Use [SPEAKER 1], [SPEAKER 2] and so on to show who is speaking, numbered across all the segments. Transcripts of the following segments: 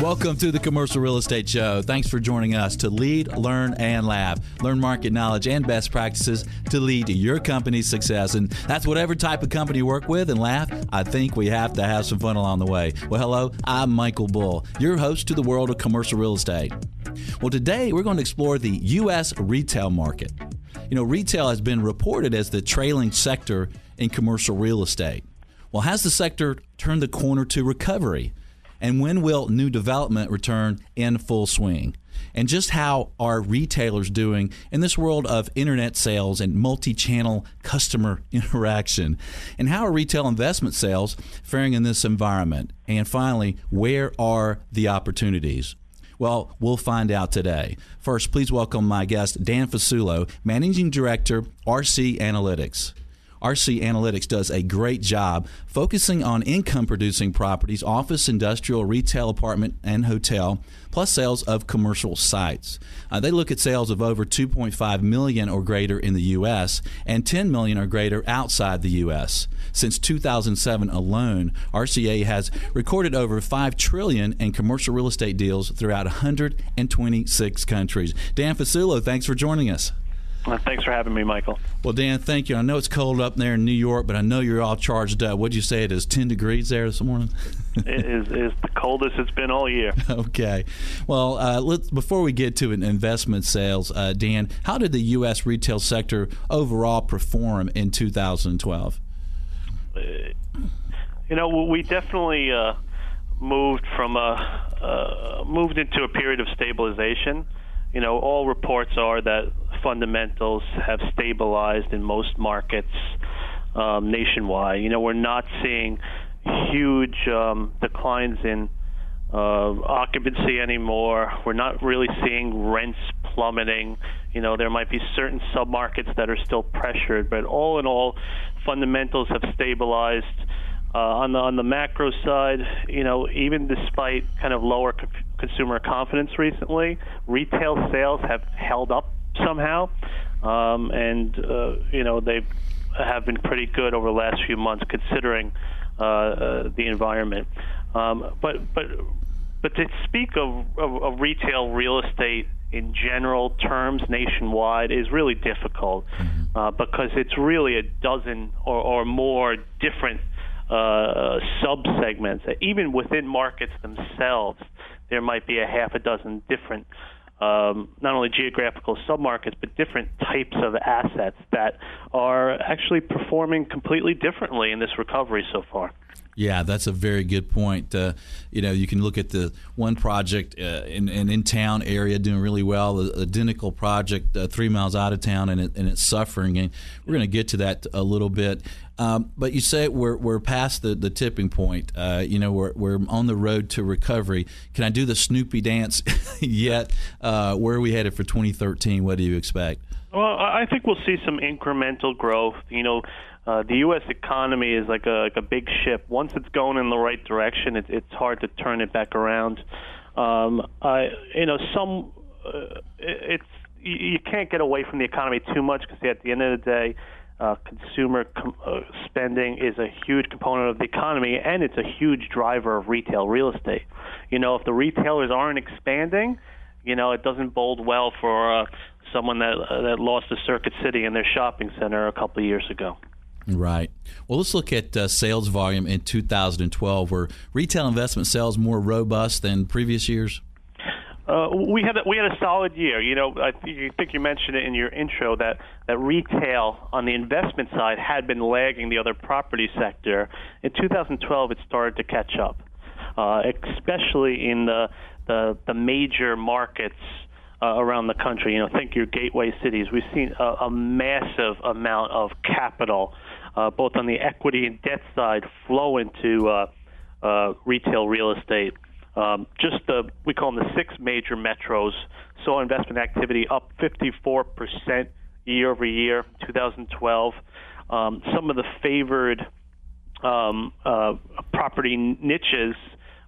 [SPEAKER 1] Welcome to the Commercial Real Estate Show. Thanks for joining us to lead, learn, and laugh. Learn market knowledge and best practices to lead to your company's success. And that's whatever type of company you work with and laugh. I think we have to have some fun along the way. Well, hello, I'm Michael Bull, your host to the world of commercial real estate. Well, today we're going to explore the U.S. retail market. You know, retail has been reported as the trailing sector in commercial real estate. Well, has the sector turned the corner to recovery? And when will new development return in full swing? And just how are retailers doing in this world of internet sales and multi channel customer interaction? And how are retail investment sales faring in this environment? And finally, where are the opportunities? Well, we'll find out today. First, please welcome my guest, Dan Fasulo, Managing Director, RC Analytics. RC Analytics does a great job focusing on income producing properties, office, industrial, retail, apartment, and hotel, plus sales of commercial sites. Uh, they look at sales of over 2.5 million or greater in the U.S. and 10 million or greater outside the U.S. Since 2007 alone, RCA has recorded over 5 trillion in commercial real estate deals throughout 126 countries. Dan Fasulo, thanks for joining us.
[SPEAKER 2] Well, thanks for having me, Michael.
[SPEAKER 1] Well, Dan, thank you. I know it's cold up there in New York, but I know you're all charged up. What'd you say? It is 10 degrees there this morning?
[SPEAKER 2] it is, is the coldest it's been all year.
[SPEAKER 1] Okay. Well, uh, let's, before we get to investment sales, uh, Dan, how did the U.S. retail sector overall perform in 2012? Uh,
[SPEAKER 2] you know, we definitely uh, moved from a uh, moved into a period of stabilization you know, all reports are that fundamentals have stabilized in most markets um, nationwide. You know, we're not seeing huge um, declines in uh, occupancy anymore. We're not really seeing rents plummeting. You know, there might be certain submarkets that are still pressured, but all in all, fundamentals have stabilized. Uh, on the on the macro side, you know, even despite kind of lower co- consumer confidence recently, retail sales have held up somehow, um, and uh, you know they have been pretty good over the last few months considering uh, uh, the environment. Um, but but but to speak of, of, of retail real estate in general terms nationwide is really difficult mm-hmm. uh, because it's really a dozen or, or more different uh, subsegments. Even within markets themselves, there might be a half a dozen different, um, not only geographical submarkets, but different types of assets that are actually performing completely differently in this recovery so far.
[SPEAKER 1] Yeah, that's a very good point. Uh, you know, you can look at the one project uh, in an in town area doing really well, the identical project uh, three miles out of town, and, it, and it's suffering. And we're going to get to that a little bit. Um, but you say we're, we're past the, the tipping point. Uh, you know, we're, we're on the road to recovery. Can I do the Snoopy dance yet? Uh, where are we headed for 2013? What do you expect?
[SPEAKER 2] Well, I think we'll see some incremental growth. You know, uh, the U.S. economy is like a like a big ship. Once it's going in the right direction, it, it's hard to turn it back around. Um, I, you know, some uh, it's you, you can't get away from the economy too much because at the end of the day, uh, consumer com- uh, spending is a huge component of the economy, and it's a huge driver of retail real estate. You know, if the retailers aren't expanding, you know, it doesn't bode well for uh, someone that uh, that lost a Circuit City in their shopping center a couple of years ago.
[SPEAKER 1] Right. Well, let's look at uh, sales volume in 2012. Were retail investment sales more robust than previous years?
[SPEAKER 2] Uh, we had a, we had a solid year. You know, I think you mentioned it in your intro that that retail on the investment side had been lagging the other property sector. In 2012, it started to catch up, uh, especially in the the, the major markets uh, around the country. You know, think your gateway cities. We've seen a, a massive amount of capital, uh, both on the equity and debt side, flow into uh, uh, retail real estate. Um, just the we call them the six major metros saw investment activity up 54 percent year over year, 2012. Um, some of the favored um, uh, property niches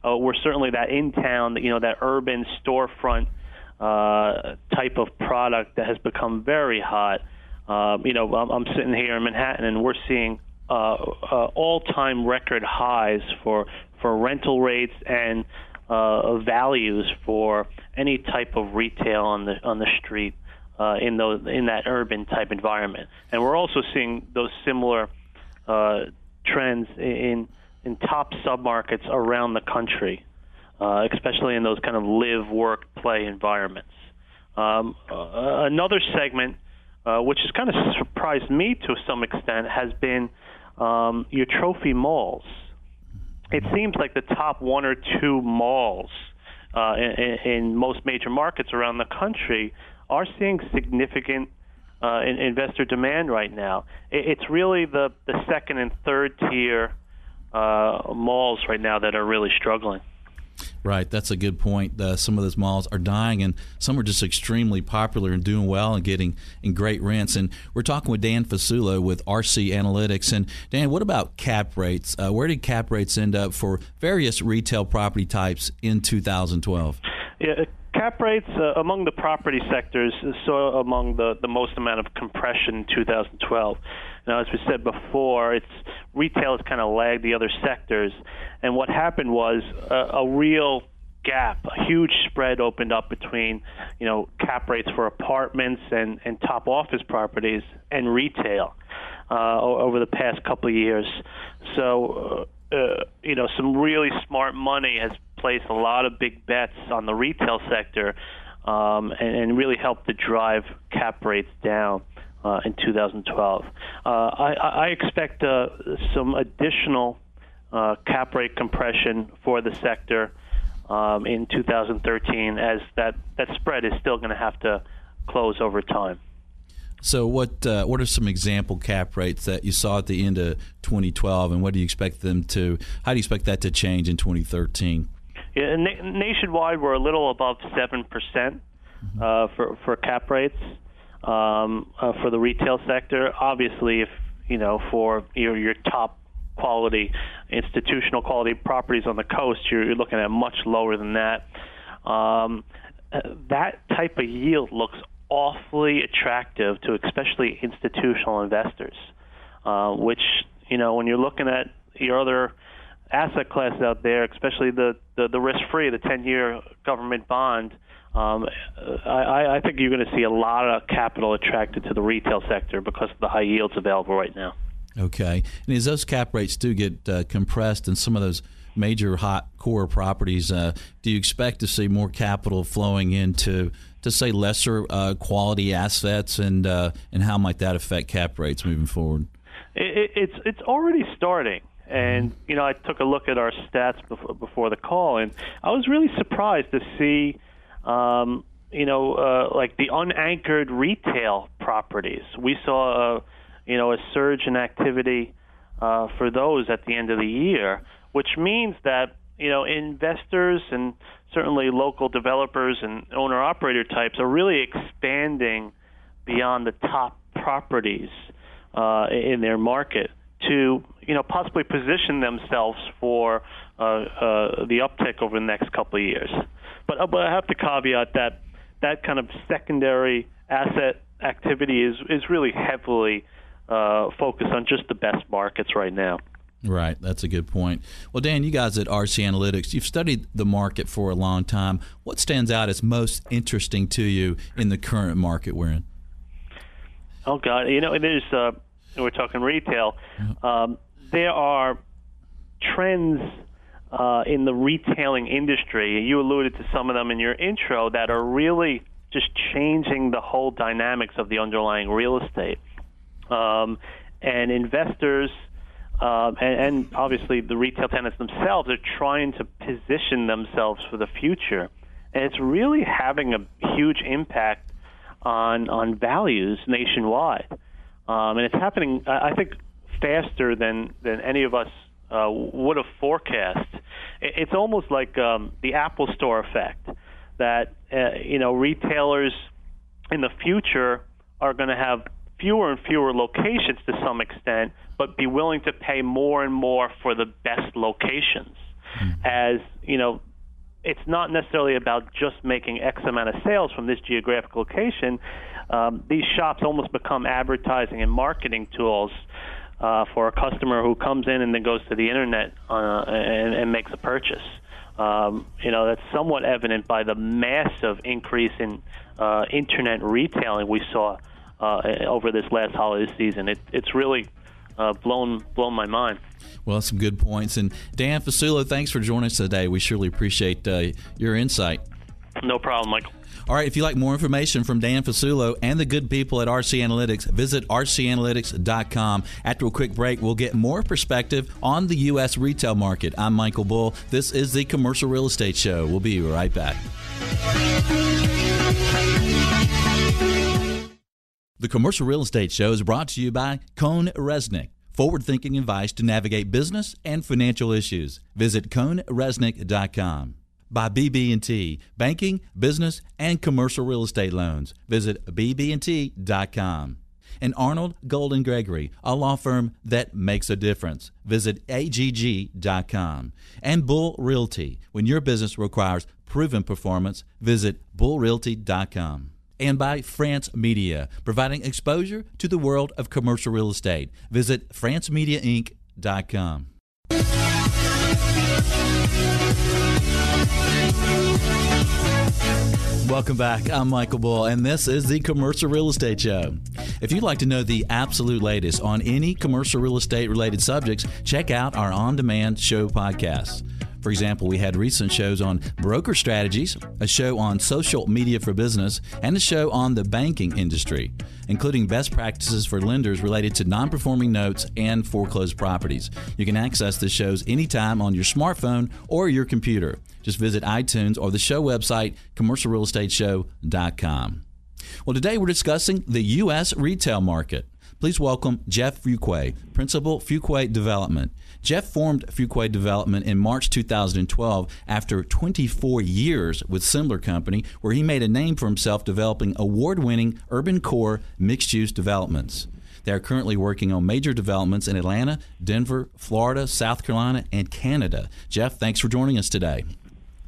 [SPEAKER 2] uh, were certainly that in town, you know, that urban storefront uh, type of product that has become very hot. Uh, you know, I'm, I'm sitting here in Manhattan and we're seeing uh, uh, all-time record highs for for rental rates and uh, values for any type of retail on the on the street uh, in those in that urban type environment. And we're also seeing those similar uh, trends in in top submarkets around the country, uh, especially in those kind of live, work, play environments. Um, uh, another segment, uh, which has kind of surprised me to some extent, has been um, your trophy malls. It seems like the top one or two malls uh, in, in most major markets around the country are seeing significant uh, investor demand right now. It's really the, the second and third tier uh, malls right now that are really struggling.
[SPEAKER 1] Right, that's a good point. Uh, some of those malls are dying, and some are just extremely popular and doing well and getting in great rents. And we're talking with Dan Fasulo with RC Analytics. And Dan, what about cap rates? Uh, where did cap rates end up for various retail property types in 2012?
[SPEAKER 2] Yeah, cap rates uh, among the property sectors saw among the, the most amount of compression in 2012. Now, as we said before, it's retail has kind of lagged the other sectors, and what happened was a, a real gap, a huge spread opened up between, you know, cap rates for apartments and, and top office properties and retail uh, over the past couple of years. So, uh, uh, you know, some really smart money has placed a lot of big bets on the retail sector um, and, and really helped to drive cap rates down uh, in 2012. Uh, I, I, expect uh, some additional uh, cap rate compression for the sector um, in 2013, as that, that spread is still going to have to close over time.
[SPEAKER 1] So, what uh, what are some example cap rates that you saw at the end of 2012, and what do you expect them to? How do you expect that to change in 2013?
[SPEAKER 2] Yeah, na- nationwide, we're a little above seven percent uh, for for cap rates um, uh, for the retail sector. Obviously, if you know for your your top quality institutional quality properties on the coast, you're, you're looking at much lower than that. Um, that type of yield looks awfully attractive to especially institutional investors, uh, which you know when you're looking at your other asset classes out there, especially the the, the risk-free, the 10-year government bond um, I, I think you're going to see a lot of capital attracted to the retail sector because of the high yields available right now.
[SPEAKER 1] Okay, and as those cap rates do get uh, compressed in some of those major hot core properties, uh, do you expect to see more capital flowing into, to say, lesser uh, quality assets, and uh, and how might that affect cap rates moving forward?
[SPEAKER 2] It, it's it's already starting. And you know, I took a look at our stats before, before the call, and I was really surprised to see um, you know, uh, like the unanchored retail properties. We saw, a, you know, a surge in activity uh, for those at the end of the year, which means that you know investors and certainly local developers and owner operator types are really expanding beyond the top properties uh, in their market to you know possibly position themselves for uh, uh, the uptick over the next couple of years. But, uh, but I have to caveat that that kind of secondary asset activity is is really heavily uh, focused on just the best markets right now.
[SPEAKER 1] Right, that's a good point. Well, Dan, you guys at RC Analytics, you've studied the market for a long time. What stands out as most interesting to you in the current market we're in?
[SPEAKER 2] Oh God, you know, there's uh, we're talking retail. Um, there are trends uh, in the retailing industry. You alluded to some of them in your intro that are really just changing the whole dynamics of the underlying real estate. Um, and investors, uh, and, and obviously the retail tenants themselves, are trying to position themselves for the future. And it's really having a huge impact on on values nationwide. Um, and it's happening, I think, faster than, than any of us uh, would have forecast. It's almost like um, the Apple Store effect that uh, you know retailers in the future are going to have fewer and fewer locations to some extent, but be willing to pay more and more for the best locations. Mm-hmm. As you know, it's not necessarily about just making X amount of sales from this geographic location. Um, these shops almost become advertising and marketing tools uh, for a customer who comes in and then goes to the internet uh, and, and makes a purchase. Um, you know, that's somewhat evident by the massive increase in uh, internet retailing we saw uh, over this last holiday season. It, it's really uh, blown blown my mind.
[SPEAKER 1] Well, some good points. And Dan Fasulo, thanks for joining us today. We surely appreciate uh, your insight.
[SPEAKER 2] No problem, Michael.
[SPEAKER 1] All right, if you'd like more information from Dan Fasulo and the good people at RC Analytics, visit rcanalytics.com. After a quick break, we'll get more perspective on the U.S. retail market. I'm Michael Bull. This is the Commercial Real Estate Show. We'll be right back. The Commercial Real Estate Show is brought to you by CohnReznick. Forward thinking advice to navigate business and financial issues. Visit cohnreznick.com by BB&T, banking, business, and commercial real estate loans. Visit bb&t.com. And Arnall Golden Gregory, a law firm that makes a difference. Visit agg.com. And Bull Realty, when your business requires proven performance, visit bullrealty.com. And by France Media, providing exposure to the world of commercial real estate. Visit francemediainc.com. Welcome back. I'm Michael Bull, and this is the Commercial Real Estate Show. If you'd like to know the absolute latest on any commercial real estate related subjects, check out our on demand show podcasts. For example, we had recent shows on broker strategies, a show on social media for business, and a show on the banking industry, including best practices for lenders related to non performing notes and foreclosed properties. You can access the shows anytime on your smartphone or your computer. Just visit iTunes or the show website, commercialrealestateshow.com. Well, today we're discussing the U.S. retail market. Please welcome Jeff Fuqua, Principal Fuqua Development. Jeff formed Fuqua Development in March 2012 after 24 years with Sembler Company, where he made a name for himself developing award winning urban core mixed use developments. They are currently working on major developments in Atlanta, Denver, Florida, South Carolina, and Canada. Jeff, thanks for joining us today.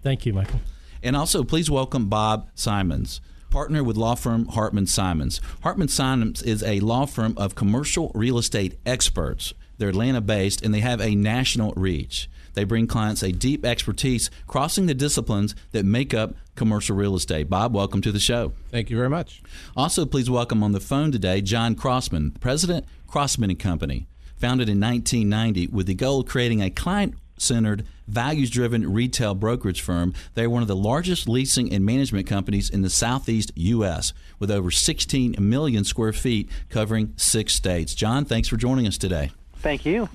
[SPEAKER 3] Thank you, Michael.
[SPEAKER 1] And also, please welcome Bob Simons partner with law firm Hartman Simons. Hartman Simons is a law firm of commercial real estate experts. They're Atlanta based and they have a national reach. They bring clients a deep expertise crossing the disciplines that make up commercial real estate. Bob, welcome to the show.
[SPEAKER 4] Thank you very much.
[SPEAKER 1] Also, please welcome on the phone today John Crossman, President Crossman and Company, founded in 1990 with the goal of creating a client centered, values driven retail brokerage firm. They are one of the largest leasing and management companies in the southeast U.S., with over 16 million square feet covering six states. John, thanks for joining us today.
[SPEAKER 5] Thank you.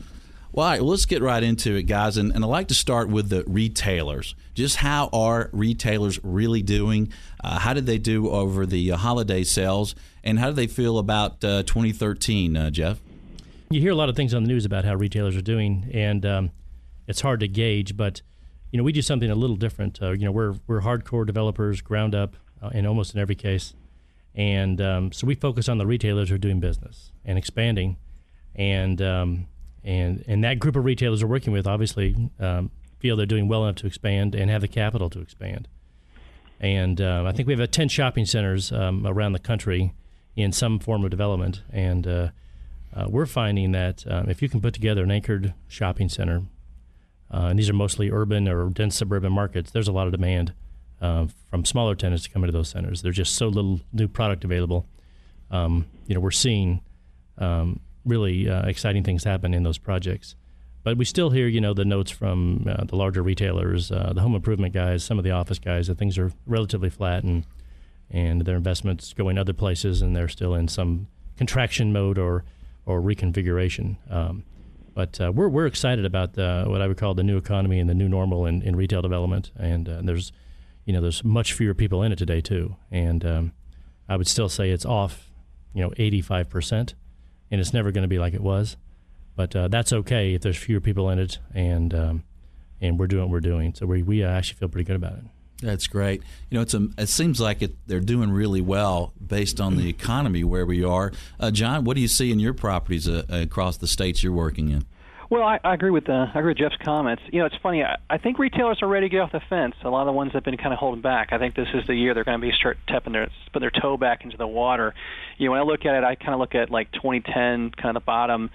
[SPEAKER 1] Well, all right, well, let's get right into it, guys. And, and I'd like to start with the retailers. Just how are retailers really doing? Uh, how did they do over the uh, holiday sales? And how do they feel about uh, 2013, uh, Jeff?
[SPEAKER 3] You hear a lot of things on the news about how retailers are doing. And um, it's hard to gauge. But you know, we do something a little different. Uh, you know, we're we're hardcore developers, ground up, uh, in almost in every case, and um, so we focus on the retailers who are doing business and expanding, and um, and and that group of retailers we're working with obviously um, feel they're doing well enough to expand and have the capital to expand. And uh, I think we have 10 shopping centers um, around the country in some form of development. And uh, uh, we're finding that um, if you can put together an anchored shopping center uh, and these are mostly urban or dense suburban markets, there's a lot of demand uh, from smaller tenants to come into those centers. There's just so little new product available. Um, you know, we're seeing um, really uh, exciting things happen in those projects. But we still hear, you know, the notes from uh, the larger retailers, uh, the home improvement guys, some of the office guys that things are relatively flat and and their investments going other places, and they're still in some contraction mode or or reconfiguration. Um, but uh, we're we're excited about the, what I would call the new economy and the new normal in, in retail development. And uh, there's, you know, there's much fewer people in it today too. And um, I would still say it's off, you know, 85 percent, and it's never going to be like it was. But uh, that's okay if there's fewer people in it, and um, and we're doing what we're doing. So we we actually feel pretty good about it.
[SPEAKER 1] That's great. You know, it's a, it seems like it, they're doing really well based on the economy where we are. Uh, John, what do you see in your properties uh, across the states you're working in?
[SPEAKER 5] Well, I, I agree with uh, I agree with Jeff's comments. You know, it's funny. I, I think retailers are ready to get off the fence. A lot of the ones that've been kind of holding back. I think this is the year they're going to be start tapping their put their toe back into the water. You know, when I look at it, I kind of look at like 2010, kind of the bottom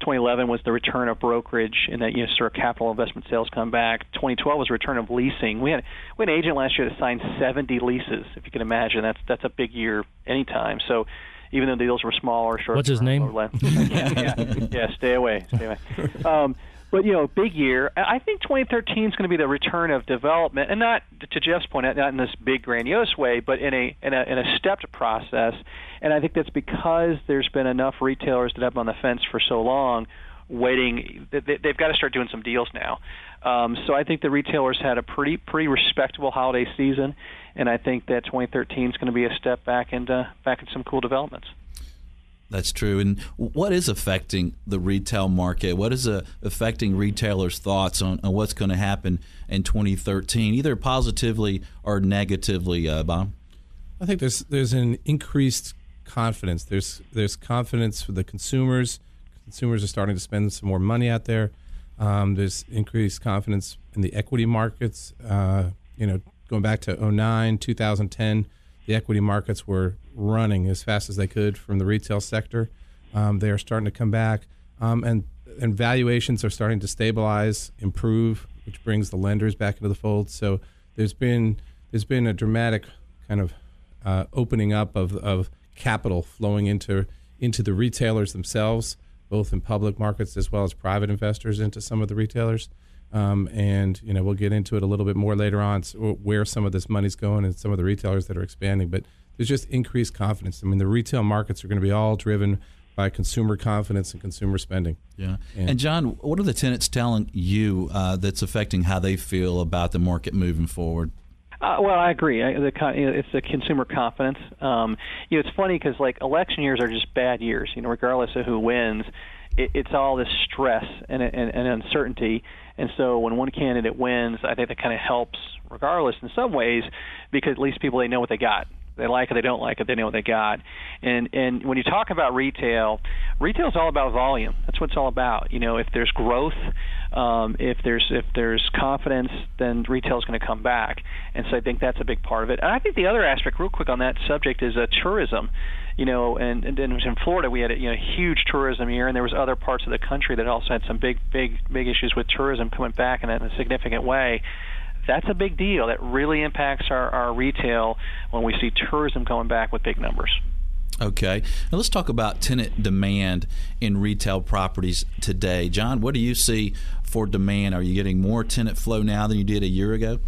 [SPEAKER 5] 2011 was the return of brokerage and that you know sort of capital investment sales come back. 2012 was return of leasing. We had we had an agent last year that signed 70 leases. If you can imagine, that's that's a big year anytime. So even though the deals were smaller, or short.
[SPEAKER 3] What's his name?
[SPEAKER 5] yeah, yeah, yeah, stay away, stay away. Um, but you know, big year. I think 2013 is going to be the return of development, and not to Jeff's point, not in this big grandiose way, but in a in a in a stepped process. And I think that's because there's been enough retailers that have been on the fence for so long, waiting. They've got to start doing some deals now. Um, so I think the retailers had a pretty pretty respectable holiday season, and I think that 2013 is going to be a step back into back in some cool developments.
[SPEAKER 1] That's true. And what is affecting the retail market? What is uh, affecting retailers' thoughts on, on what's going to happen in 2013, either positively or negatively, uh, Bob?
[SPEAKER 4] I think there's there's an increased confidence. There's there's confidence for the consumers. Consumers are starting to spend some more money out there. Um, there's increased confidence in the equity markets. Uh, you know, going back to 09, 2010 the equity markets were running as fast as they could from the retail sector. Um, they are starting to come back, um, and and valuations are starting to stabilize, improve, which brings the lenders back into the fold. So there's been there's been a dramatic kind of uh, opening up of, of capital flowing into into the retailers themselves, both in public markets as well as private investors into some of the retailers. Um, and you know we'll get into it a little bit more later on so where some of this money's going and some of the retailers that are expanding but there's just increased confidence i mean the retail markets are going to be all driven by consumer confidence and consumer spending
[SPEAKER 1] yeah and, and john what are the tenants telling you uh, that's affecting how they feel about the market moving forward
[SPEAKER 5] uh, well, I agree. I, the, you know, it's the consumer confidence. Um, you know, it's funny because like election years are just bad years. You know, regardless of who wins, it, it's all this stress and, and, and uncertainty. And so when one candidate wins, I think that kind of helps, regardless, in some ways, because at least people they know what they got. They like it, they don't like it, they know what they got. And and when you talk about retail, retail is all about volume. That's what it's all about. You know, if there's growth, um, if there's if there's confidence, then retail is going to come back. And so I think that's a big part of it. And I think the other aspect, real quick on that subject, is uh, tourism you know, and, and then in Florida we had a you know huge tourism year, and there was other parts of the country that also had some big, big, big issues with tourism coming back in a, in a significant way. That's a big deal. That really impacts our, our retail when we see tourism coming back with big numbers.
[SPEAKER 1] Okay. Now let's talk about tenant demand in retail properties today. John, what do you see for demand? Are you getting more tenant flow now than you did a year ago?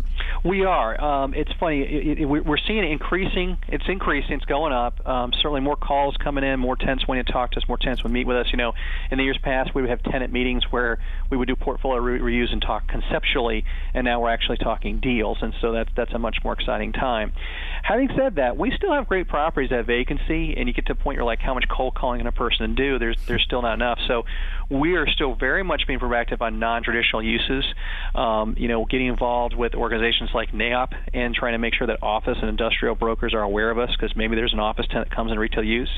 [SPEAKER 5] We are. Um, it's funny. It, it, we're seeing it increasing. It's increasing. It's going up. Um, certainly, more calls coming in. More tenants wanting to talk to us. More tenants would meet with us. You know, in the years past, we would have tenant meetings where we would do portfolio re- reviews and talk conceptually, and now we're actually talking deals. And so that's that's a much more exciting time. Having said that, we still have great properties at vacancy, and you get to a point you're like, how much cold calling can a person do? There's there's still not enough. So we are still very much being proactive on non-traditional uses. Um, you know, getting involved with organizations like NAIOP and trying to make sure that office and industrial brokers are aware of us because maybe there's an office tenant that comes in retail use.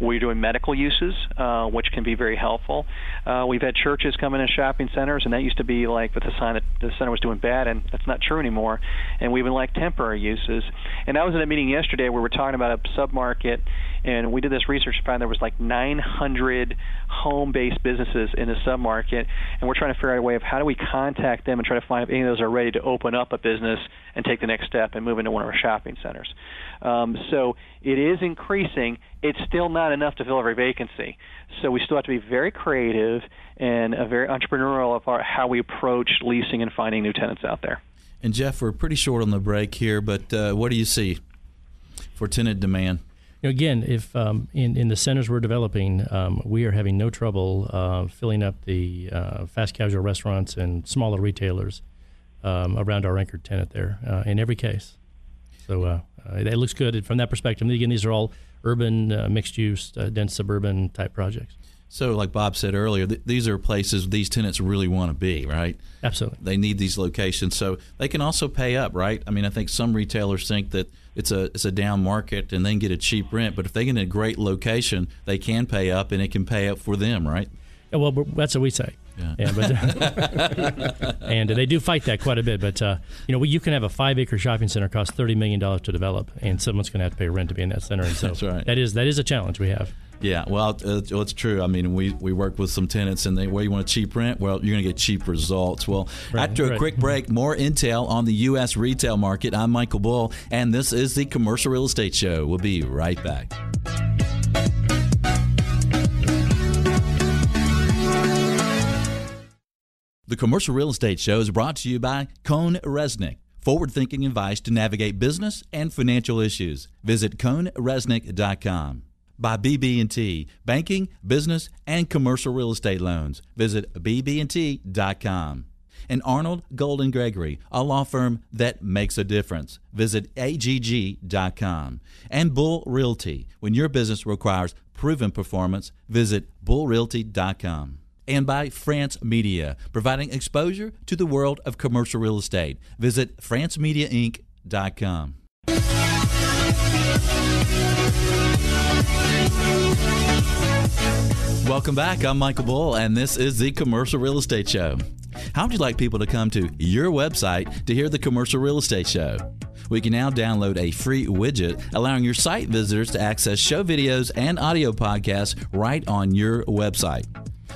[SPEAKER 5] We're doing medical uses, uh, which can be very helpful. Uh, we've had churches come in and shopping centers, and that used to be like with the sign that the center was doing bad, and that's not true anymore. And we even like temporary uses. And I was in a meeting yesterday where we were talking about a submarket and we did this research and found there was like 900 home-based businesses in the submarket, and we're trying to figure out a way of how do we contact them and try to find if any of those are ready to open up a business and take the next step and move into one of our shopping centers. Um, so it is increasing. It's still not enough to fill every vacancy. So we still have to be very creative and a very entrepreneurial of how we approach leasing and finding new tenants out there.
[SPEAKER 1] And Jeff, we're pretty short on the break here, but uh, what do you see for tenant demand?
[SPEAKER 3] Know, again, if um, in in the centers we're developing, um, we are having no trouble uh, filling up the uh, fast casual restaurants and smaller retailers um, around our anchored tenant there uh, in every case. So uh, uh, it looks good from that perspective. Again, these are all urban, uh, mixed use, dense suburban type projects.
[SPEAKER 1] So, like Bob said earlier, th- these are places these tenants really want to be, right?
[SPEAKER 3] Absolutely.
[SPEAKER 1] They need these locations, so they can also pay up, right? I mean, I think some retailers think that it's a it's a down market and they can get a cheap rent, but if they get a great location, they can pay up and it can pay up for them, right?
[SPEAKER 3] Yeah, well, that's what we say. Yeah. yeah but, and they do fight that quite a bit. But uh, you know, you can have a five acre shopping center cost thirty million dollars to develop, and someone's going to have to pay rent to be in that center. And so
[SPEAKER 1] right.
[SPEAKER 3] that is that is a challenge we have.
[SPEAKER 1] Yeah, well, uh, it's true. I mean, we, we work with some tenants and they, where you want a cheap rent, well, you're going to get cheap results. Well, right, after a right. quick break, more intel on the U.S. retail market. I'm Michael Bull, and this is the Commercial Real Estate Show. We'll be right back. The Commercial Real Estate Show is brought to you by CohnReznick. Forward thinking advice to navigate business and financial issues. Visit CohnReznick.com by BB&T, banking, business, and commercial real estate loans. Visit bb&t.com. And Arnall Golden Gregory, a law firm that makes a difference. Visit agg.com. And Bull Realty, when your business requires proven performance, visit bullrealty.com. And by France Media, providing exposure to the world of commercial real estate. Visit francemediainc.com. Welcome back. I'm Michael Bull, and this is the Commercial Real Estate Show. How would you like people to come to your website to hear the Commercial Real Estate Show? We can now download a free widget allowing your site visitors to access show videos and audio podcasts right on your website.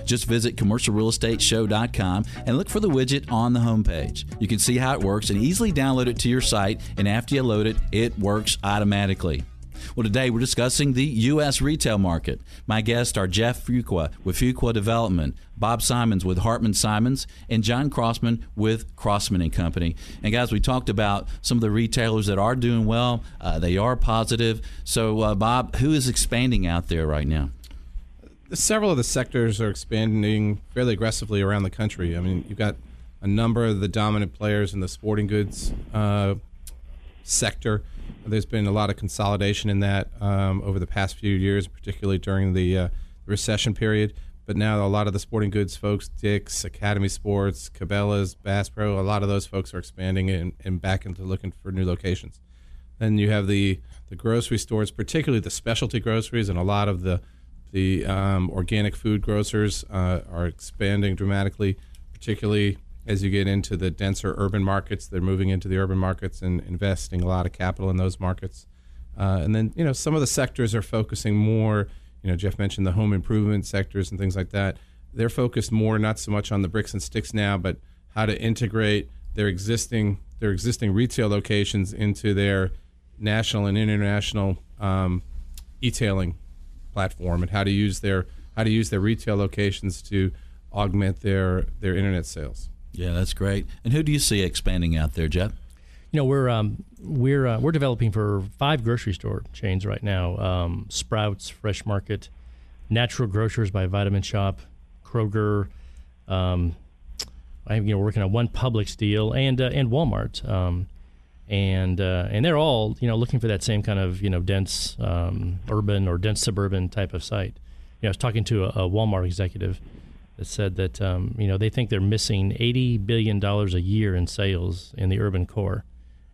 [SPEAKER 1] Just visit commercialrealestateshow.com and look for the widget on the homepage. You can see how it works and easily download it to your site, and after you load it, it works automatically. Well, today we're discussing the U.S. retail market. My guests are Jeff Fuqua with Fuqua Development, Bob Simons with Hartman Simons, and John Crossman with Crossman and Company. And guys, we talked about some of the retailers that are doing well. Uh, they are positive. So, uh, Bob, who is expanding out there right now?
[SPEAKER 4] Several of the sectors are expanding fairly aggressively around the country. I mean, you've got a number of the dominant players in the sporting goods uh, sector there's been a lot of consolidation in that um, over the past few years, particularly during the uh, recession period. But now a lot of the sporting goods folks, Dick's, Academy Sports, Cabela's, Bass Pro, a lot of those folks are expanding and, and back into looking for new locations. Then you have the, the grocery stores, particularly the specialty groceries, and a lot of the the um, organic food grocers uh, are expanding dramatically, particularly as you get into the denser urban markets, they're moving into the urban markets and investing a lot of capital in those markets. Uh, and then, you know, some of the sectors are focusing more, you know, Jeff mentioned the home improvement sectors and things like that. They're focused more not so much on the bricks and sticks now, but how to integrate their existing their existing retail locations into their national and international um, e-tailing platform, and how to use their how to use their retail locations to augment their their internet sales.
[SPEAKER 1] Yeah, that's great. And who do you see expanding out there, Jeff?
[SPEAKER 3] You know, we're um, we're uh, we're developing for five grocery store chains right now: um, Sprouts, Fresh Market, Natural Grocers by Vitamin Shop, Kroger. Um, I'm you know working on one Publix deal and uh, and Walmart, um, and uh, and they're all you know looking for that same kind of you know dense um, urban or dense suburban type of site. You know, I was talking to a, a Walmart executive that said that um, you know they think they're missing eighty billion dollars a year in sales in the urban core.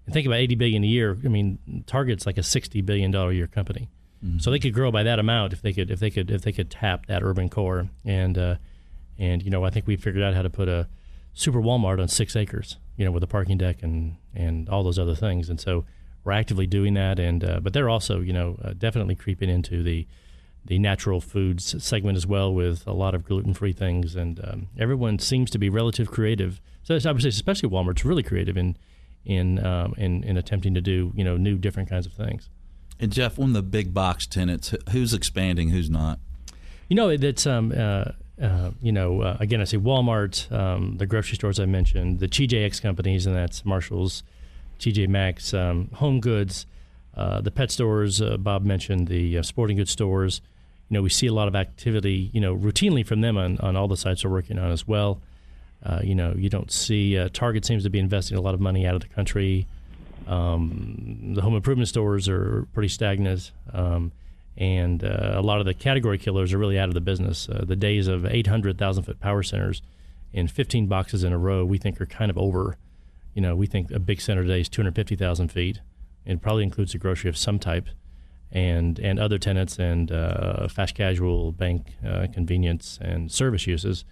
[SPEAKER 3] And think about eighty billion a year. I mean, Target's like a sixty billion dollar a year company, mm-hmm. so they could grow by that amount if they could if they could if they could tap that urban core. And uh, and you know I think we figured out how to put a super Walmart on six acres, you know, with a parking deck and and all those other things. And so we're actively doing that. And uh, but they're also you know uh, definitely creeping into the the natural foods segment as well with a lot of gluten-free things, and um, everyone seems to be relative creative. So I would say, especially Walmart's really creative in in, um, in in attempting to do you know new different kinds of things.
[SPEAKER 1] And Jeff, one of the big box tenants, who's expanding, who's not?
[SPEAKER 3] You know, that's um, uh, uh, you know, uh, again, I say Walmart, um, the grocery stores I mentioned, the TJX companies, and that's Marshalls, TJ Maxx, um, Home Goods, uh, the pet stores. Uh, Bob mentioned the uh, sporting goods stores you know, we see a lot of activity, you know, routinely from them on, on all the sites we're working on as well. Uh, you know, you don't see uh, Target seems to be investing a lot of money out of the country. Um, the home improvement stores are pretty stagnant, um, and uh, a lot of the category killers are really out of the business. Uh, the days of 800,000 foot power centers in 15 boxes in a row, we think are kind of over. You know, we think a big center today is 250,000 feet. It probably includes a grocery of some type and and other tenants and uh, fast casual bank uh, convenience and service uses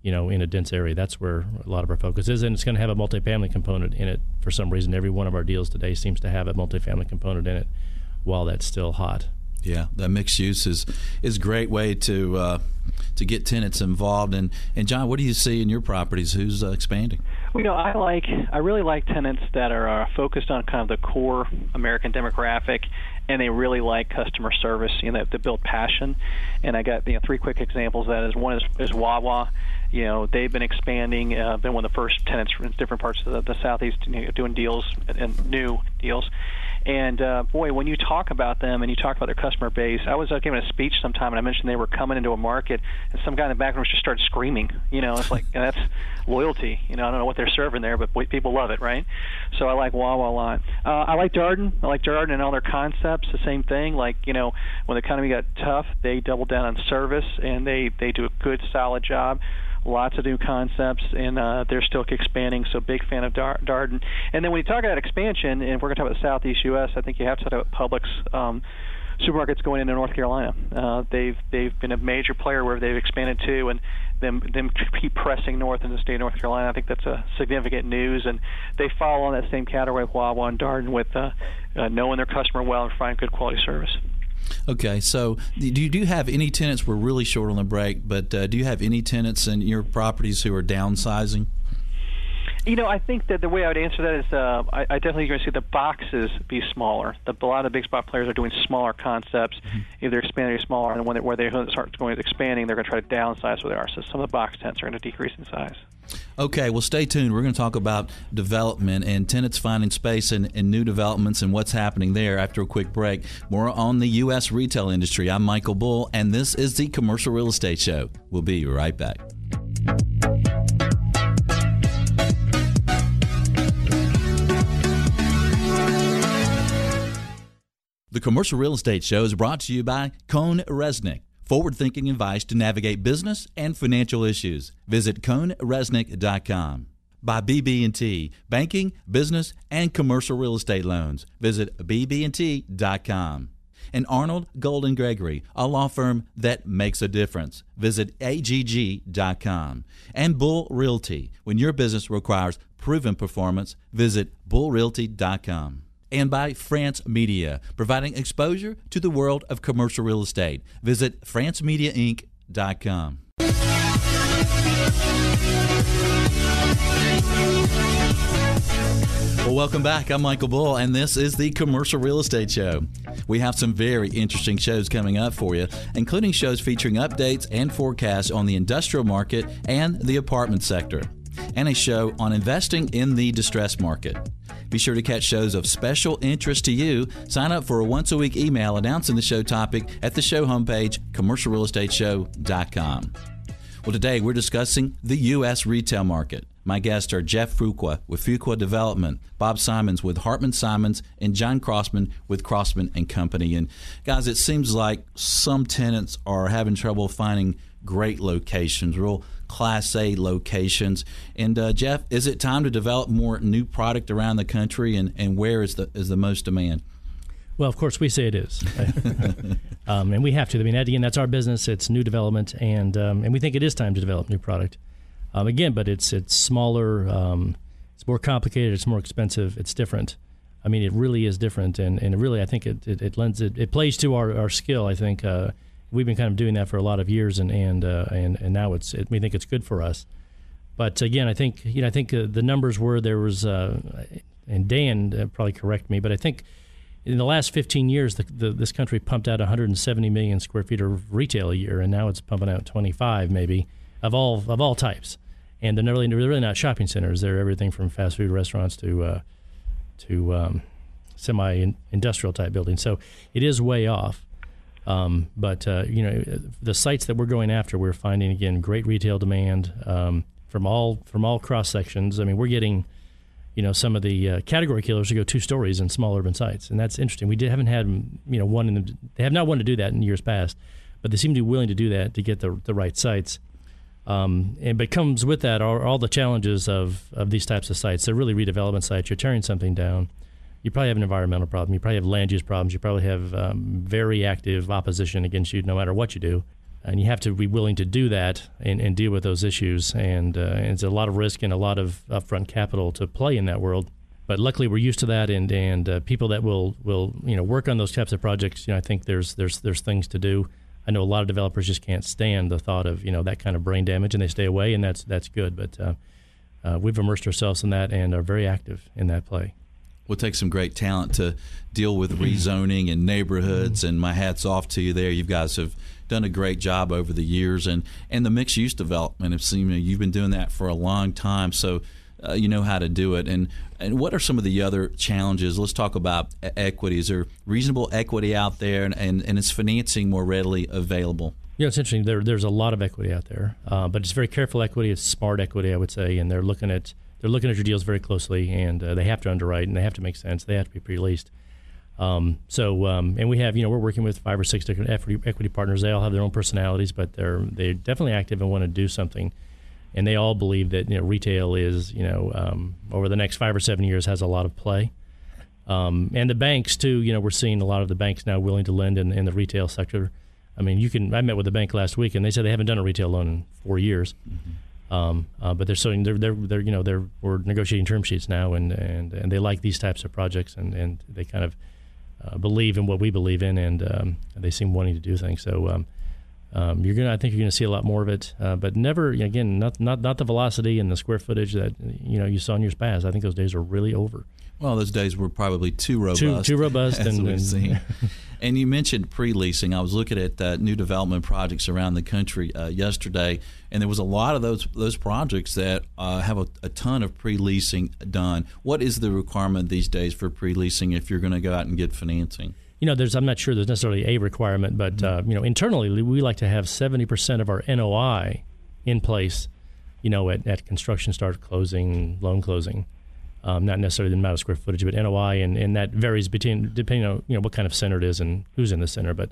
[SPEAKER 3] you know in a dense area that's where a lot of our focus is and it's going to have a multifamily component in it for some reason every one of our deals today seems to have a multifamily component in it while that's still hot
[SPEAKER 1] Yeah, that mixed use is is a great way to uh, to get tenants involved. And and John, what do you see in your properties? Who's uh, expanding?
[SPEAKER 5] Well, you know, I like I really like tenants that are uh, focused on kind of the core American demographic, and they really like customer service. You know, they build passion. And I got you know three quick examples. Of that is one is, is Wawa. You know, they've been expanding. Uh, been one of the first tenants from different parts of the, the southeast, you know, doing deals and new deals. And uh, boy, when you talk about them and you talk about their customer base, I was uh, giving a speech sometime and I mentioned they were coming into a market, and some guy in the background just started screaming. You know, it's like that's loyalty. You know, I don't know what they're serving there, but people love it, right? So I like Wawa a lot. Uh, I like Darden. I like Darden and all their concepts. The same thing. Like you know, when the economy got tough, they doubled down on service and they they do a good, solid job lots of new concepts, and uh, they're still expanding. So big fan of Dar- Darden. And then when you talk about expansion, and we're going to talk about Southeast U.S., I think you have to talk about Publix. Um, supermarkets going into North Carolina. Uh, they've they've been a major player where they've expanded to, and them them keep pressing north in the state of North Carolina. I think that's a significant news, and they follow on that same category with Wawa and Darden with uh, uh, knowing their customer well and providing good quality service.
[SPEAKER 1] Okay, so do you do you have any tenants? We're really short on the break, but uh, do you have any tenants in your properties who are downsizing?
[SPEAKER 5] You know, I think that the way I would answer that is uh, I, I definitely going to see the boxes be smaller. The, a lot of the big spot players are doing smaller concepts, mm-hmm. either expanding or smaller, and when they, where they start going expanding, they're going to try to downsize where they are. So some of the box tents are going to decrease in size.
[SPEAKER 1] Okay, well, stay tuned. We're going to talk about development and tenants finding space and, and, new developments and what's happening there after a quick break. More on the U.S. retail industry. I'm Michael Bull, and this is the Commercial Real Estate Show. We'll be right back. The Commercial Real Estate Show is brought to you by CohnReznick forward thinking advice to navigate business and financial issues. Visit cohnreznick.com. By BB&T, banking, business, and commercial real estate loans. Visit bb&t.com. And Arnall Golden Gregory, a law firm that makes a difference. Visit agg.com. And Bull Realty, when your business requires proven performance, visit bullrealty.com and by France Media, providing exposure to the world of commercial real estate. Visit francemediainc.com. Well, welcome back. I'm Michael Bull, and this is the Commercial Real Estate Show. We have some very interesting shows coming up for you, including shows featuring updates and forecasts on the industrial market and the apartment sector, and a show on investing in the distressed market. Be sure to catch shows of special interest to you. Sign up for a once a week email announcing the show topic at the show homepage, commercialrealestateshow.com. Well, today we're discussing the U.S. retail market. My guests are Jeff Fuqua with Fuqua Development, Bob Simons with Hartman Simons, and John Crossman with Crossman and Company. And guys, it seems like some tenants are having trouble finding great locations, real Class A locations. And uh, Jeff, is it time to develop more new product around the country, and, and where is the is the most demand?
[SPEAKER 3] Well, of course, we say it is, um, and we have to. I mean, again, that's our business. It's new development, and um, and we think it is time to develop new product. Um, again, but it's it's smaller, um, it's more complicated, it's more expensive, it's different. I mean, it really is different, and, and really, I think it, it, it lends it, it plays to our, our skill. I think uh, we've been kind of doing that for a lot of years, and and uh, and and now it's it, we think it's good for us. But again, I think you know I think uh, the numbers were there was uh, and Dan uh, probably correct me, but I think in the last 15 years, the, the, this country pumped out 170 million square feet of retail a year, and now it's pumping out 25 maybe of all of all types. And they're really they're really not shopping centers; they're everything from fast food restaurants to uh, to um, semi-industrial type buildings. So it is way off. Um, but uh, you know, the sites that we're going after, we're finding again great retail demand um, from all from all cross sections. I mean, we're getting you know some of the uh, category killers to go two stories in small urban sites, and that's interesting. We did, haven't had you know one in the, they have not wanted to do that in years past, but they seem to be willing to do that to get the the right sites. Um, and but comes with that are all the challenges of of these types of sites. They're really redevelopment sites. You're tearing something down you probably have an environmental problem. You probably have land use problems. You probably have um, very active opposition against you no matter what you do. And you have to be willing to do that and, and deal with those issues. And, uh, and it's a lot of risk and a lot of upfront capital to play in that world. but luckily we're used to that, and and uh, people that will will you know work on those types of projects. You know, I think there's there's there's things to do. I know a lot of developers just can't stand the thought of you know that kind of brain damage, and they stay away, and that's that's good. But uh, uh, we've immersed ourselves in that and are very active in that play.
[SPEAKER 1] We'll take some great talent to deal with rezoning and neighborhoods, and my hats off to you there. You guys have done a great job over the years, and and the mixed use development. It's, you know, you've been doing that for a long time, so uh, you know how to do it. And and what are some of the other challenges? Let's talk about equity. Is there reasonable equity out there, and and, and is financing more readily available?
[SPEAKER 3] Yeah, it's interesting. There, there's a lot of equity out there, uh, but it's very careful equity. It's smart equity, I would say, and they're looking at they're looking at your deals very closely, and uh, they have to underwrite, and they have to make sense. They have to be pre-leased. Um, so, um, and we have, you know, we're working with five or six different equity, equity partners. They all have their own personalities, but they're they're definitely active and want to do something. And they all believe that you know retail is, you know, um, over the next five or seven years has a lot of play. Um, and the banks too, you know, we're seeing a lot of the banks now willing to lend in, in the retail sector. I mean, you can. I met with the bank last week, and they said they haven't done a retail loan in four years. Mm-hmm. Um, uh, but they're they're, they're, they're, you know, they're, we're negotiating term sheets now and, and, and they like these types of projects and, and they kind of uh, believe in what we believe in and um, they seem wanting to do things. So, um, um, you're gonna, I think you're gonna see a lot more of it, uh, but never again, not, not, not the velocity and the square footage that, you know, you saw in years past. I think those days are really over.
[SPEAKER 1] Well, those days were probably too robust.
[SPEAKER 3] Too, too robust, and,
[SPEAKER 1] seen. and you mentioned pre-leasing. I was looking at uh, new development projects around the country uh, yesterday, and there was a lot of those those projects that uh, have a, a, ton of pre-leasing done. What is the requirement these days for pre-leasing if you're going to go out and get financing?
[SPEAKER 3] You know, there's I'm not sure there's necessarily a requirement, but mm-hmm. Uh, you know, internally we like to have 70% of our NOI in place. You know, at, at construction start, closing, loan closing um, not necessarily the amount of square footage, but NOI, and, and that varies between depending on you know what kind of center it is and who's in the center. But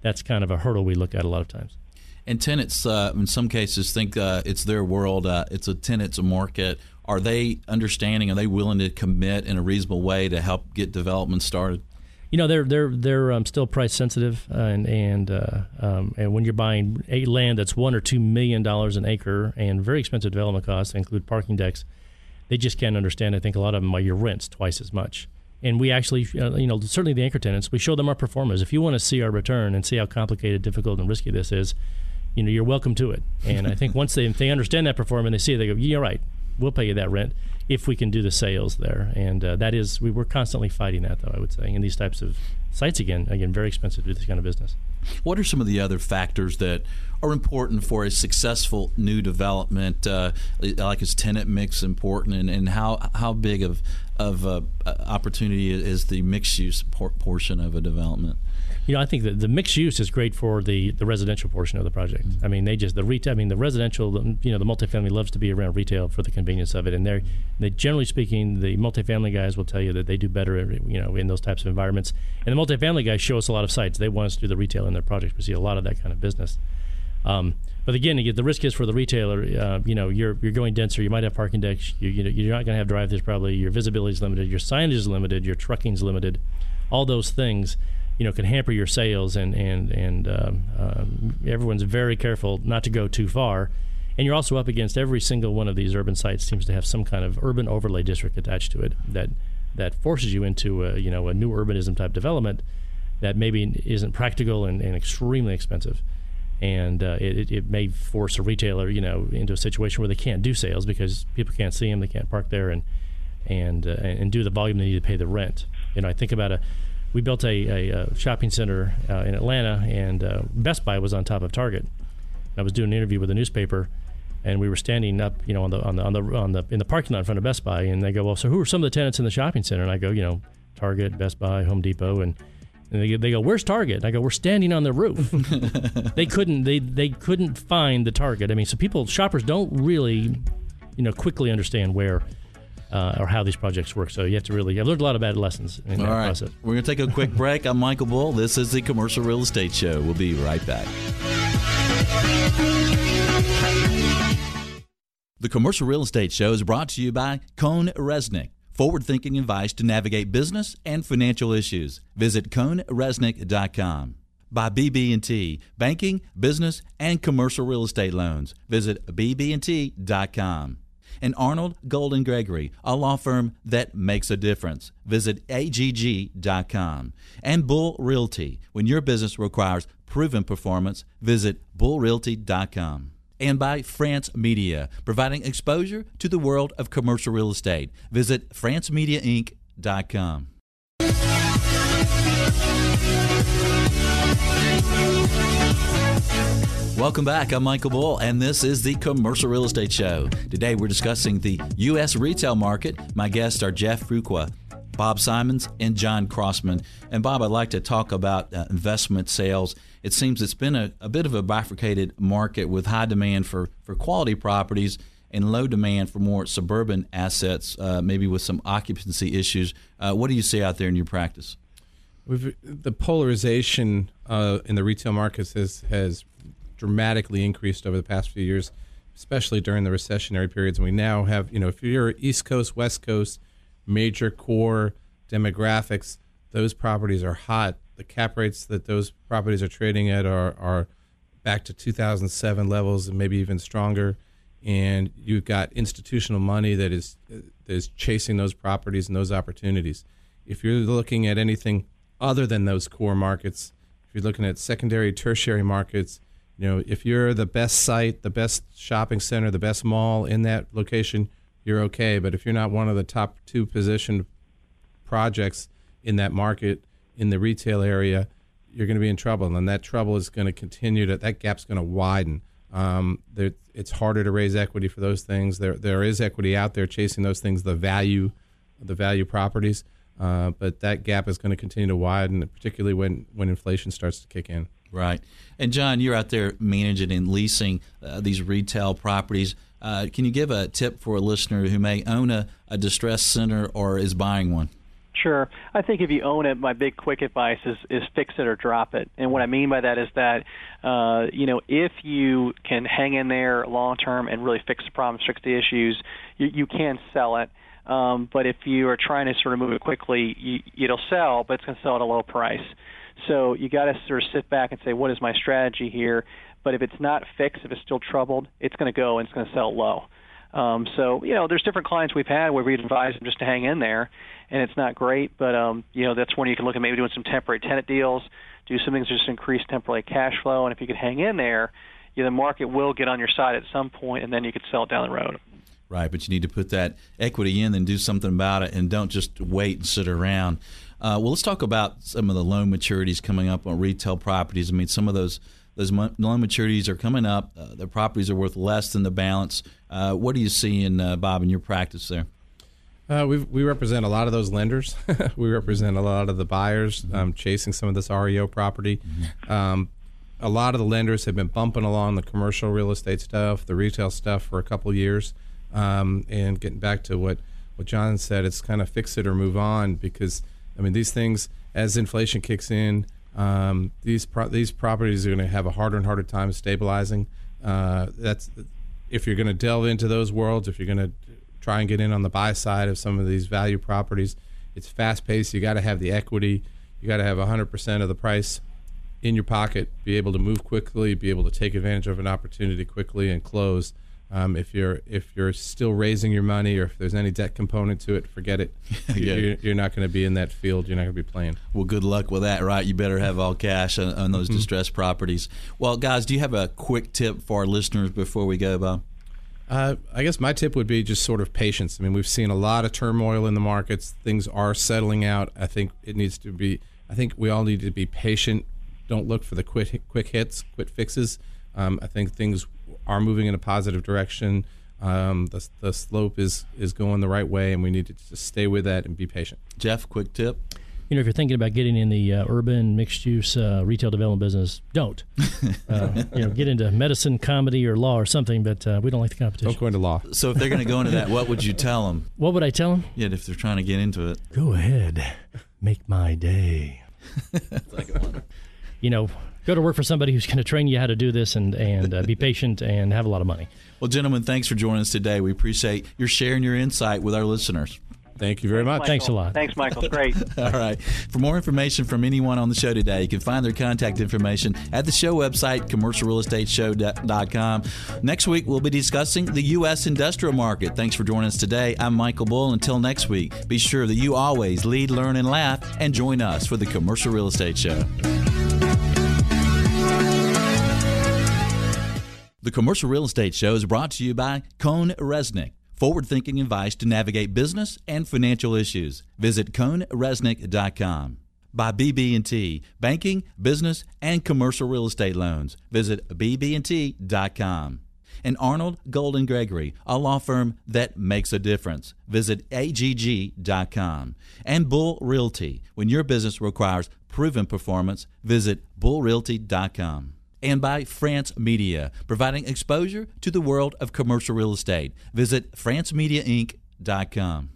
[SPEAKER 3] that's kind of a hurdle we look at a lot of times.
[SPEAKER 1] And tenants, uh, in some cases, think uh, it's their world. Uh, it's a tenant's market. Are they understanding? Are they willing to commit in a reasonable way to help get development started?
[SPEAKER 3] You know, they're they're they're um, still price sensitive, uh, and and uh, um, and when you're buying a land that's one or two million dollars an acre and very expensive development costs, include parking decks they just can't understand. I think a lot of them why your rent's twice as much. And we actually, uh, you know, certainly the anchor tenants, we show them our pro formas. If you want to see our return and see how complicated, difficult, and risky this is, you know, you're welcome to it. And I think once they they understand that performance, they see it, they go, "You're right. We'll pay you that rent if we can do the sales there." And uh, that is, we're constantly fighting that, though. I would say in these types of sites again, again, very expensive to do this kind of business.
[SPEAKER 1] What are some of the other factors that are important for a successful new development? Uh, like is tenant mix important, and, and how how big of of uh, opportunity is the mixed use por- portion of a development?
[SPEAKER 3] You know, I think that the mixed use is great for the, the residential portion of the project. I mean, they just the retail. I mean, the residential. You know, the multifamily loves to be around retail for the convenience of it, and they're they generally speaking, the multifamily guys will tell you that they do better. You know, in those types of environments, and the multifamily guys show us a lot of sites. They want us to do the retail in their projects. We see a lot of that kind of business. Um, but again, the risk is for the retailer. Uh, you know, you're you're going denser. You might have parking decks. You, you know, you're not going to have drive-throughs. Probably your visibility is limited. Your signage is limited. Your trucking is limited. All those things you know can hamper your sales and and and um, um, everyone's very careful not to go too far. And you're also up against every single one of these urban sites seems to have some kind of urban overlay district attached to it that that forces you into a you know a new urbanism type development that maybe isn't practical and, and extremely expensive. And uh, it, it may force a retailer you know into a situation where they can't do sales because people can't see them they can't park there and and uh, and do the volume they need to pay the rent. You know I think about a we built a, a, a shopping center uh, in Atlanta, and uh, Best Buy was on top of Target. I was doing an interview with a newspaper, and we were standing up, you know, on the on the on the on the in the parking lot in front of Best Buy, and they go, "Well, so who are some of the tenants in the shopping center?" And I go, "You know, Target, Best Buy, Home Depot, and." And they, they go, "Where's Target?" And I go, "We're standing on the roof." they couldn't they they couldn't find the Target. I mean, so people shoppers don't really, you know, quickly understand where uh, or how these projects work. So you have to really, I've learned a lot of bad lessons in
[SPEAKER 1] All
[SPEAKER 3] that
[SPEAKER 1] right.
[SPEAKER 3] process.
[SPEAKER 1] We're going to take a quick break. I'm Michael Bull. This is the Commercial Real Estate Show. We'll be right back. The Commercial Real Estate Show is brought to you by CohnReznick. Forward thinking advice to navigate business and financial issues. Visit cohnreznick.com. By BB&T, banking, business, and commercial real estate loans. Visit bb&t.com And Arnall Golden Gregory, a law firm that makes a difference. Visit agg.com. And Bull Realty, when your business requires proven performance, visit bullrealty.com and by France Media, providing exposure to the world of commercial real estate. Visit francemediainc.com. Welcome back. I'm Michael Bull, and this is the Commercial Real Estate Show. Today, we're discussing the U.S. retail market. My guests are Jeff Fuqua, Bob Simons, and John Crossman. And Bob, I'd like to talk about uh, investment sales. It seems it's been a, a bit of a bifurcated market with high demand for, for quality properties and low demand for more suburban assets, uh, maybe with some occupancy issues. Uh, what do you see out there in your practice?
[SPEAKER 4] We've, the polarization uh, in the retail markets has, has dramatically increased over the past few years, especially during the recessionary periods. And we now have, you know, if you're East Coast, West Coast, major core demographics, those properties are hot. The cap rates that those properties are trading at are, are back to 2007 levels and maybe even stronger. And you've got institutional money that is that is chasing those properties and those opportunities. If you're looking at anything other than those core markets, if you're looking at secondary, tertiary markets, you know, if you're the best site, the best shopping center, the best mall in that location, you're okay. But if you're not one of the top two positioned projects in that market in the retail area, you're going to be in trouble, and that trouble is going to continue to that gap's going to widen. Um, there, it's harder to raise equity for those things. There, there is equity out there chasing those things, the value, the value properties, uh, but that gap is going to continue to widen, particularly when when inflation starts to kick in.
[SPEAKER 1] Right. And John, you're out there managing and leasing uh, these retail properties. Uh, can you give a tip for a listener who may own a, a distressed center or is buying one?
[SPEAKER 5] Sure. I think if you own it, my big quick advice is, is fix it or drop it. And what I mean by that is that, uh, you know, if you can hang in there long term and really fix the problems, fix the issues, you, you can sell it. Um, but if you are trying to sort of move it quickly, you, it'll sell, but it's going to sell at a low price. So you got to sort of sit back and say, what is my strategy here? But if it's not fixed, if it's still troubled, it's going to go and it's going to sell low. Um, so you know, there's different clients we've had where we advise them just to hang in there, and it's not great. But um, you know, that's when you can look at maybe doing some temporary tenant deals, do some things to just increase temporary cash flow, and if you could hang in there, you know, the market will get on your side at some point, and then you could sell it down the road.
[SPEAKER 1] Right, but you need to put that equity in and do something about it, and don't just wait and sit around. Uh, well, let's talk about some of the loan maturities coming up on retail properties. I mean, some of those those loan maturities are coming up. Uh, the properties are worth less than the balance. Uh, what do you see in uh, Bob in your practice there?
[SPEAKER 4] Uh, we we represent a lot of those lenders. we represent a lot of the buyers mm-hmm. um, chasing some of this REO property. Mm-hmm. Um, a lot of the lenders have been bumping along the commercial real estate stuff, the retail stuff for a couple years, um, and getting back to what what John said, it's kind of fix it or move on because I mean, these things as inflation kicks in, um, these pro- these properties are going to have a harder and harder time stabilizing. Uh, that's if you're going to delve into those worlds, if you're going to try and get in on the buy side of some of these value properties, it's fast paced. You got to have the equity. You got to have 100% of the price in your pocket, be able to move quickly, be able to take advantage of an opportunity quickly and close. Um, if you're if you're still raising your money or if there's any debt component to it, forget it. yeah. you're, you're, not going to be in that field. You're not going to be playing.
[SPEAKER 1] Well, good luck with that, right? You better have all cash on, on those mm-hmm. distressed properties. Well, guys, do you have a quick tip for our listeners before we go, Bob?
[SPEAKER 4] Uh, I guess my tip would be just sort of patience. I mean, we've seen a lot of turmoil in the markets. Things are settling out. I think it needs to be. I think we all need to be patient. Don't look for the quick quick hits, quick fixes. Um, I think things are moving in a positive direction. Um, the, the slope is is going the right way, and we need to just stay with that and be patient.
[SPEAKER 1] Jeff, quick tip.
[SPEAKER 3] You know, if you're thinking about getting in the uh, urban mixed use uh, retail development business, don't. Uh, you know, get into medicine, comedy, or law or something. But uh, we don't like the competition.
[SPEAKER 4] Don't go into law.
[SPEAKER 1] So if they're going to go into that, what would you tell them?
[SPEAKER 3] What would I tell them?
[SPEAKER 1] Yeah, if they're trying to get into it.
[SPEAKER 3] Go ahead, make my day. you know, go to work for somebody who's going to train you how to do this and and uh, be patient and have a lot of money.
[SPEAKER 1] Well, gentlemen, thanks for joining us today. We appreciate your sharing your insight with our listeners.
[SPEAKER 4] Thank you very much.
[SPEAKER 3] Thanks a lot.
[SPEAKER 5] Thanks, Michael. Great.
[SPEAKER 1] All right. For more information from anyone on the show today, you can find their contact information at the show website, commercialrealestateshow.com. Next week, we'll be discussing the U.S. industrial market. Thanks for joining us today. I'm Michael Bull. Until next week, be sure that you always lead, learn, and laugh, and join us for the Commercial Real Estate Show. The Commercial Real Estate Show is brought to you by CohnReznick. Forward thinking advice to navigate business and financial issues. Visit cohnreznick.com. By BB&T, banking, business, and commercial real estate loans. Visit bb&t.com. And Arnall Golden Gregory, a law firm that makes a difference. Visit agg.com. And Bull Realty, when your business requires proven performance, visit bullrealty.com and by France Media, providing exposure to the world of commercial real estate. Visit francemediainc.com.